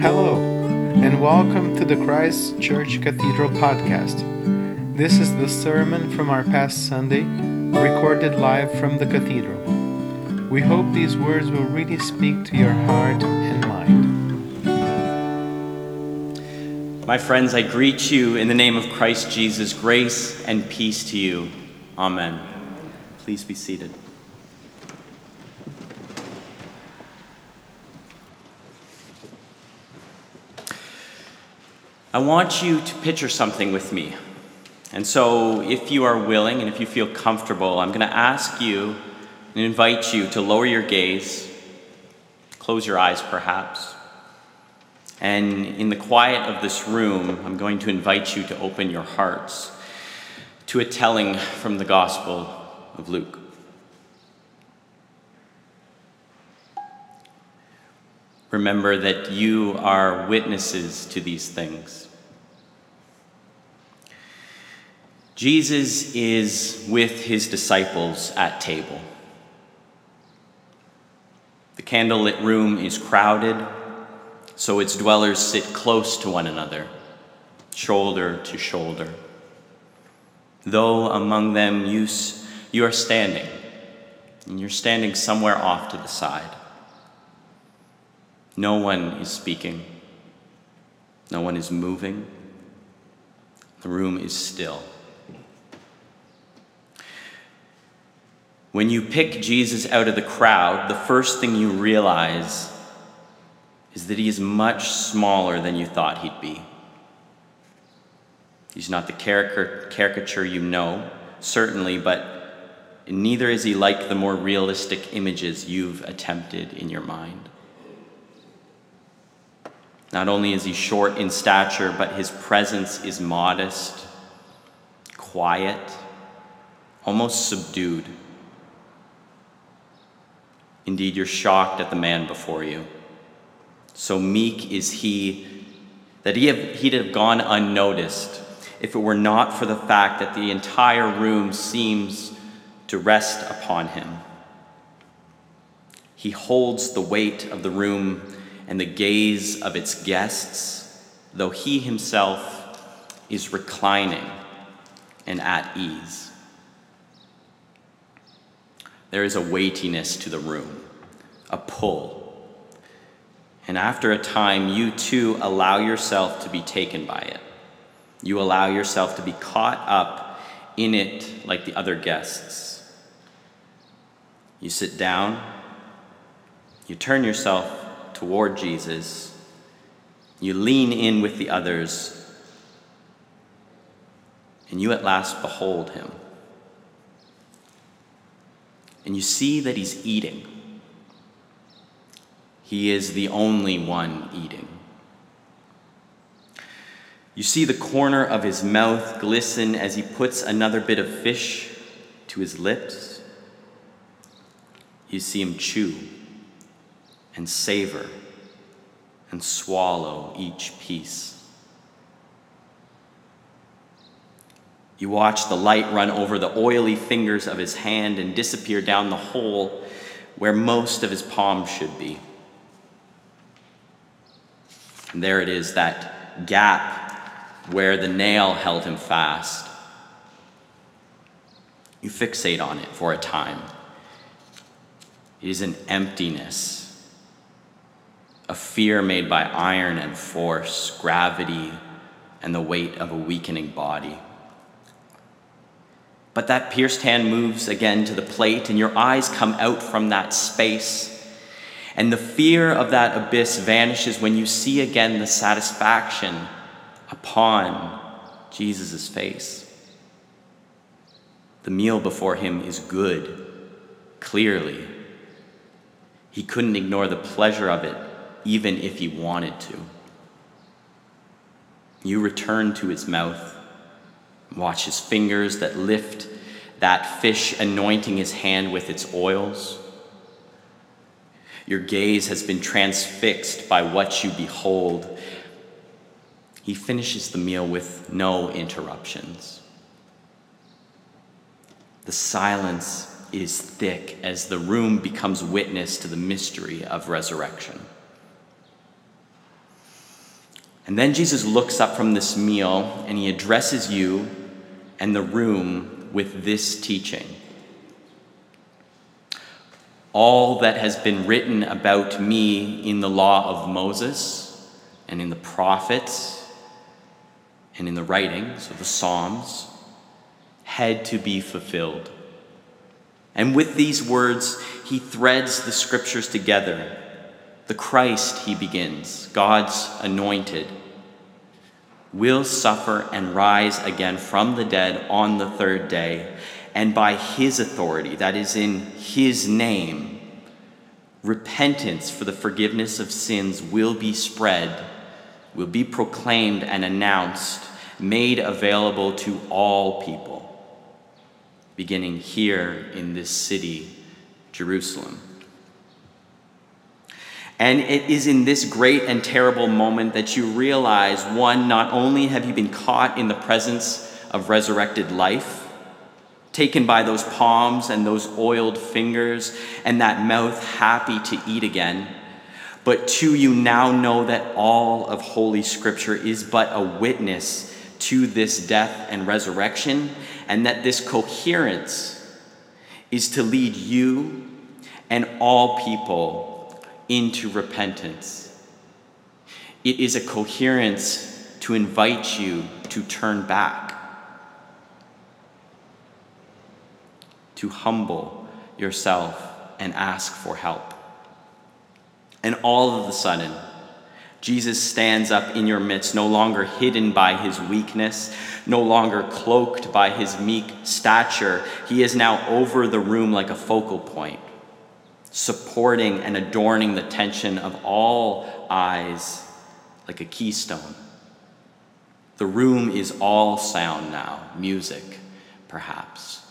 Hello, and welcome to the Christ Church Cathedral podcast. This is the sermon from our past Sunday, recorded live from the cathedral. We hope these words will really speak to your heart and mind. My friends, I greet you in the name of Christ Jesus. Grace and peace to you. Amen. Please be seated. I want you to picture something with me. And so, if you are willing and if you feel comfortable, I'm going to ask you and invite you to lower your gaze, close your eyes perhaps. And in the quiet of this room, I'm going to invite you to open your hearts to a telling from the Gospel of Luke. Remember that you are witnesses to these things. Jesus is with his disciples at table. The candlelit room is crowded, so its dwellers sit close to one another, shoulder to shoulder. Though among them you, you are standing, and you're standing somewhere off to the side. No one is speaking, no one is moving, the room is still. When you pick Jesus out of the crowd, the first thing you realize is that he is much smaller than you thought he'd be. He's not the caricature you know, certainly, but neither is he like the more realistic images you've attempted in your mind. Not only is he short in stature, but his presence is modest, quiet, almost subdued. Indeed, you're shocked at the man before you. So meek is he that he have, he'd have gone unnoticed if it were not for the fact that the entire room seems to rest upon him. He holds the weight of the room and the gaze of its guests, though he himself is reclining and at ease. There is a weightiness to the room, a pull. And after a time, you too allow yourself to be taken by it. You allow yourself to be caught up in it like the other guests. You sit down, you turn yourself toward Jesus, you lean in with the others, and you at last behold him and you see that he's eating. He is the only one eating. You see the corner of his mouth glisten as he puts another bit of fish to his lips. You see him chew and savor and swallow each piece. You watch the light run over the oily fingers of his hand and disappear down the hole where most of his palm should be. And there it is, that gap where the nail held him fast. You fixate on it for a time. It is an emptiness, a fear made by iron and force, gravity, and the weight of a weakening body. But that pierced hand moves again to the plate, and your eyes come out from that space. And the fear of that abyss vanishes when you see again the satisfaction upon Jesus' face. The meal before him is good, clearly. He couldn't ignore the pleasure of it, even if he wanted to. You return to his mouth Watch his fingers that lift that fish, anointing his hand with its oils. Your gaze has been transfixed by what you behold. He finishes the meal with no interruptions. The silence is thick as the room becomes witness to the mystery of resurrection. And then Jesus looks up from this meal and he addresses you and the room with this teaching. All that has been written about me in the law of Moses and in the prophets and in the writings of the Psalms had to be fulfilled. And with these words, he threads the scriptures together. The Christ, he begins, God's anointed, will suffer and rise again from the dead on the third day, and by his authority, that is in his name, repentance for the forgiveness of sins will be spread, will be proclaimed and announced, made available to all people beginning here in this city, Jerusalem. And it is in this great and terrible moment that you realize one, not only have you been caught in the presence of resurrected life, taken by those palms and those oiled fingers, and that mouth happy to eat again, but two, you now know that all of Holy Scripture is but a witness to this death and resurrection, and that this coherence is to lead you and all people into repentance. It is a coherence to invite you to turn back, to humble yourself and ask for help. And all of a sudden, Jesus stands up in your midst, no longer hidden by his weakness, no longer cloaked by his meek stature. He is now over the room like a focal point, supporting and adorning the tension of all eyes like a keystone. The room is all sound now, music, perhaps.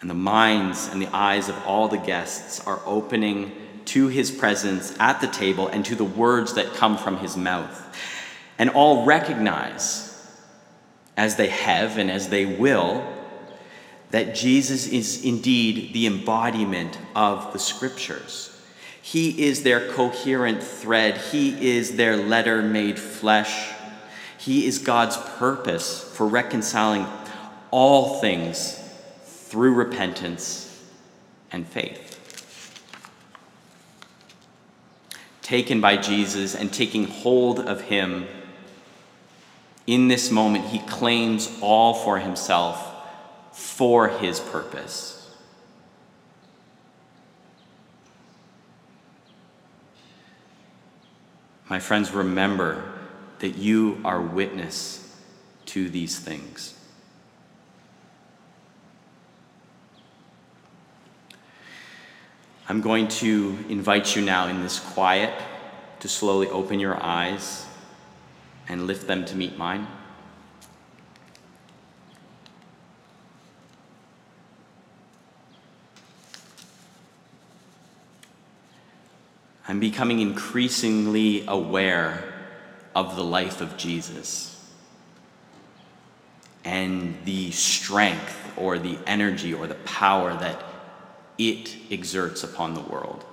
And the minds and the eyes of all the guests are opening to his presence at the table and to the words that come from his mouth. And all recognize, as they have and as they will, that Jesus is indeed the embodiment of the scriptures. He is their coherent thread, He is their letter made flesh. He is God's purpose for reconciling all things through repentance and faith. Taken by Jesus and taking hold of him, in this moment, he claims all for himself for his purpose. My friends, remember that you are witness to these things. I'm going to invite you now in this quiet to slowly open your eyes and lift them to meet mine. I'm becoming increasingly aware of the life of Jesus and the strength or the energy or the power that it exerts upon the world.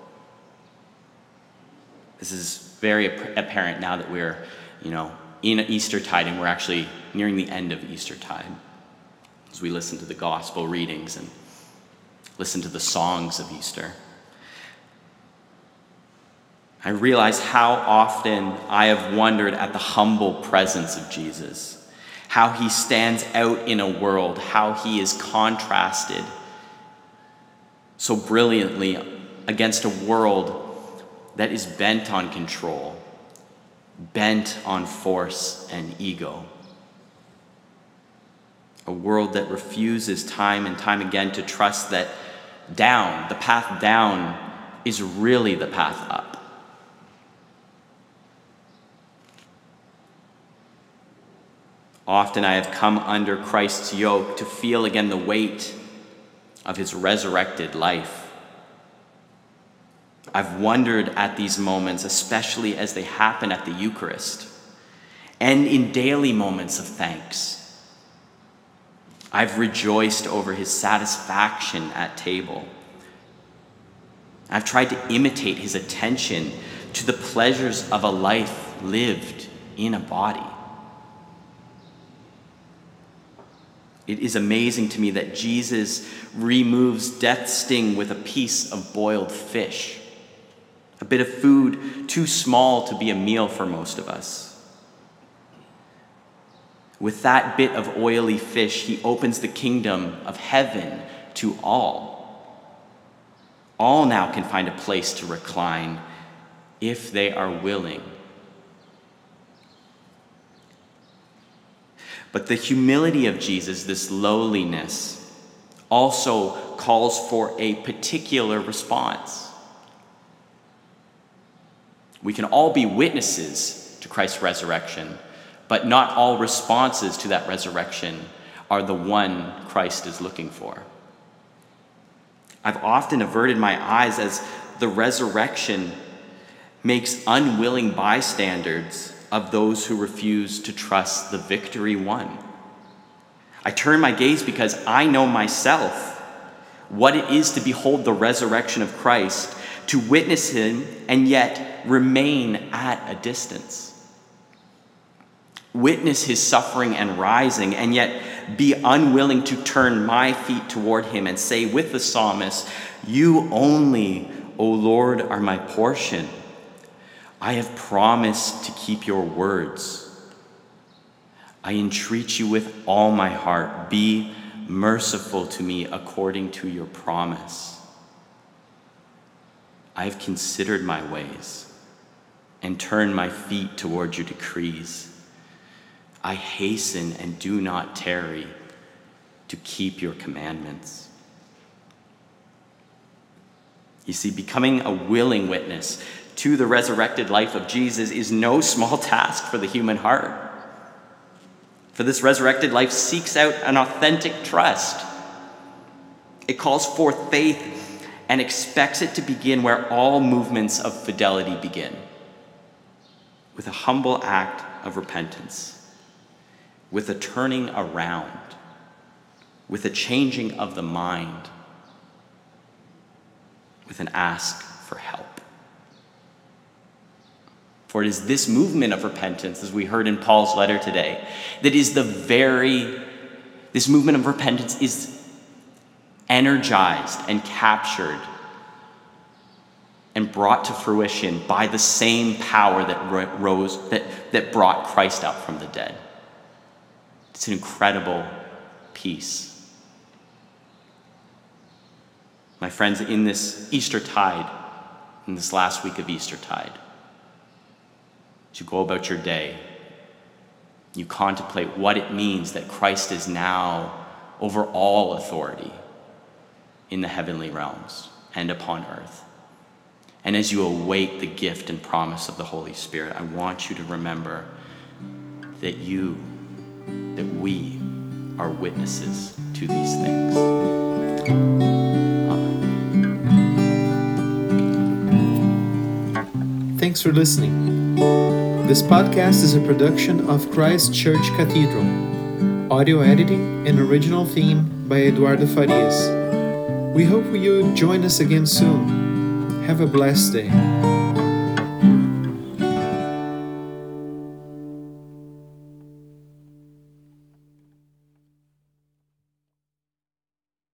This is very apparent now that we're, you know, in Easter tide and we're actually nearing the end of Easter tide as we listen to the gospel readings and listen to the songs of Easter. I realize how often I have wondered at the humble presence of Jesus, how he stands out in a world, how he is contrasted so brilliantly against a world that is bent on control, bent on force and ego. A world that refuses time and time again to trust that down, the path down, is really the path up. Often I have come under Christ's yoke to feel again the weight of his resurrected life. I've wondered at these moments, especially as they happen at the Eucharist and in daily moments of thanks. I've rejoiced over his satisfaction at table. I've tried to imitate his attention to the pleasures of a life lived in a body. It is amazing to me that Jesus removes death's sting with a piece of boiled fish, a bit of food too small to be a meal for most of us. With that bit of oily fish, he opens the kingdom of heaven to all. All now can find a place to recline if they are willing. But the humility of Jesus, this lowliness, also calls for a particular response. We can all be witnesses to Christ's resurrection, but not all responses to that resurrection are the one Christ is looking for. I've often averted my eyes as the resurrection makes unwilling bystanders of those who refuse to trust the victory won. I turn my gaze because I know myself what it is to behold the resurrection of Christ, to witness him, and yet remain at a distance. Witness his suffering and rising, and yet be unwilling to turn my feet toward him and say with the psalmist, You only, O Lord, are my portion. I have promised to keep your words. I entreat you with all my heart, be merciful to me according to your promise. I have considered my ways and turned my feet toward your decrees. I hasten and do not tarry to keep your commandments. You see, becoming a willing witness to the resurrected life of Jesus is no small task for the human heart. For this resurrected life seeks out an authentic trust. It calls forth faith and expects it to begin where all movements of fidelity begin with a humble act of repentance with a turning around, with a changing of the mind, with an ask for help. For it is this movement of repentance, as we heard in Paul's letter today, that is the very, this movement of repentance is energized and captured and brought to fruition by the same power that rose that, that brought Christ up from the dead. It's an incredible peace. My friends, in this Easter tide, in this last week of Easter tide, as you go about your day, you contemplate what it means that Christ is now over all authority in the heavenly realms and upon earth. And as you await the gift and promise of the Holy Spirit, I want you to remember that you that we are witnesses to these things. Thanks for listening. This podcast is a production of Christ Church Cathedral. Audio editing and original theme by Eduardo Farias. We hope you join us again soon. Have a blessed day.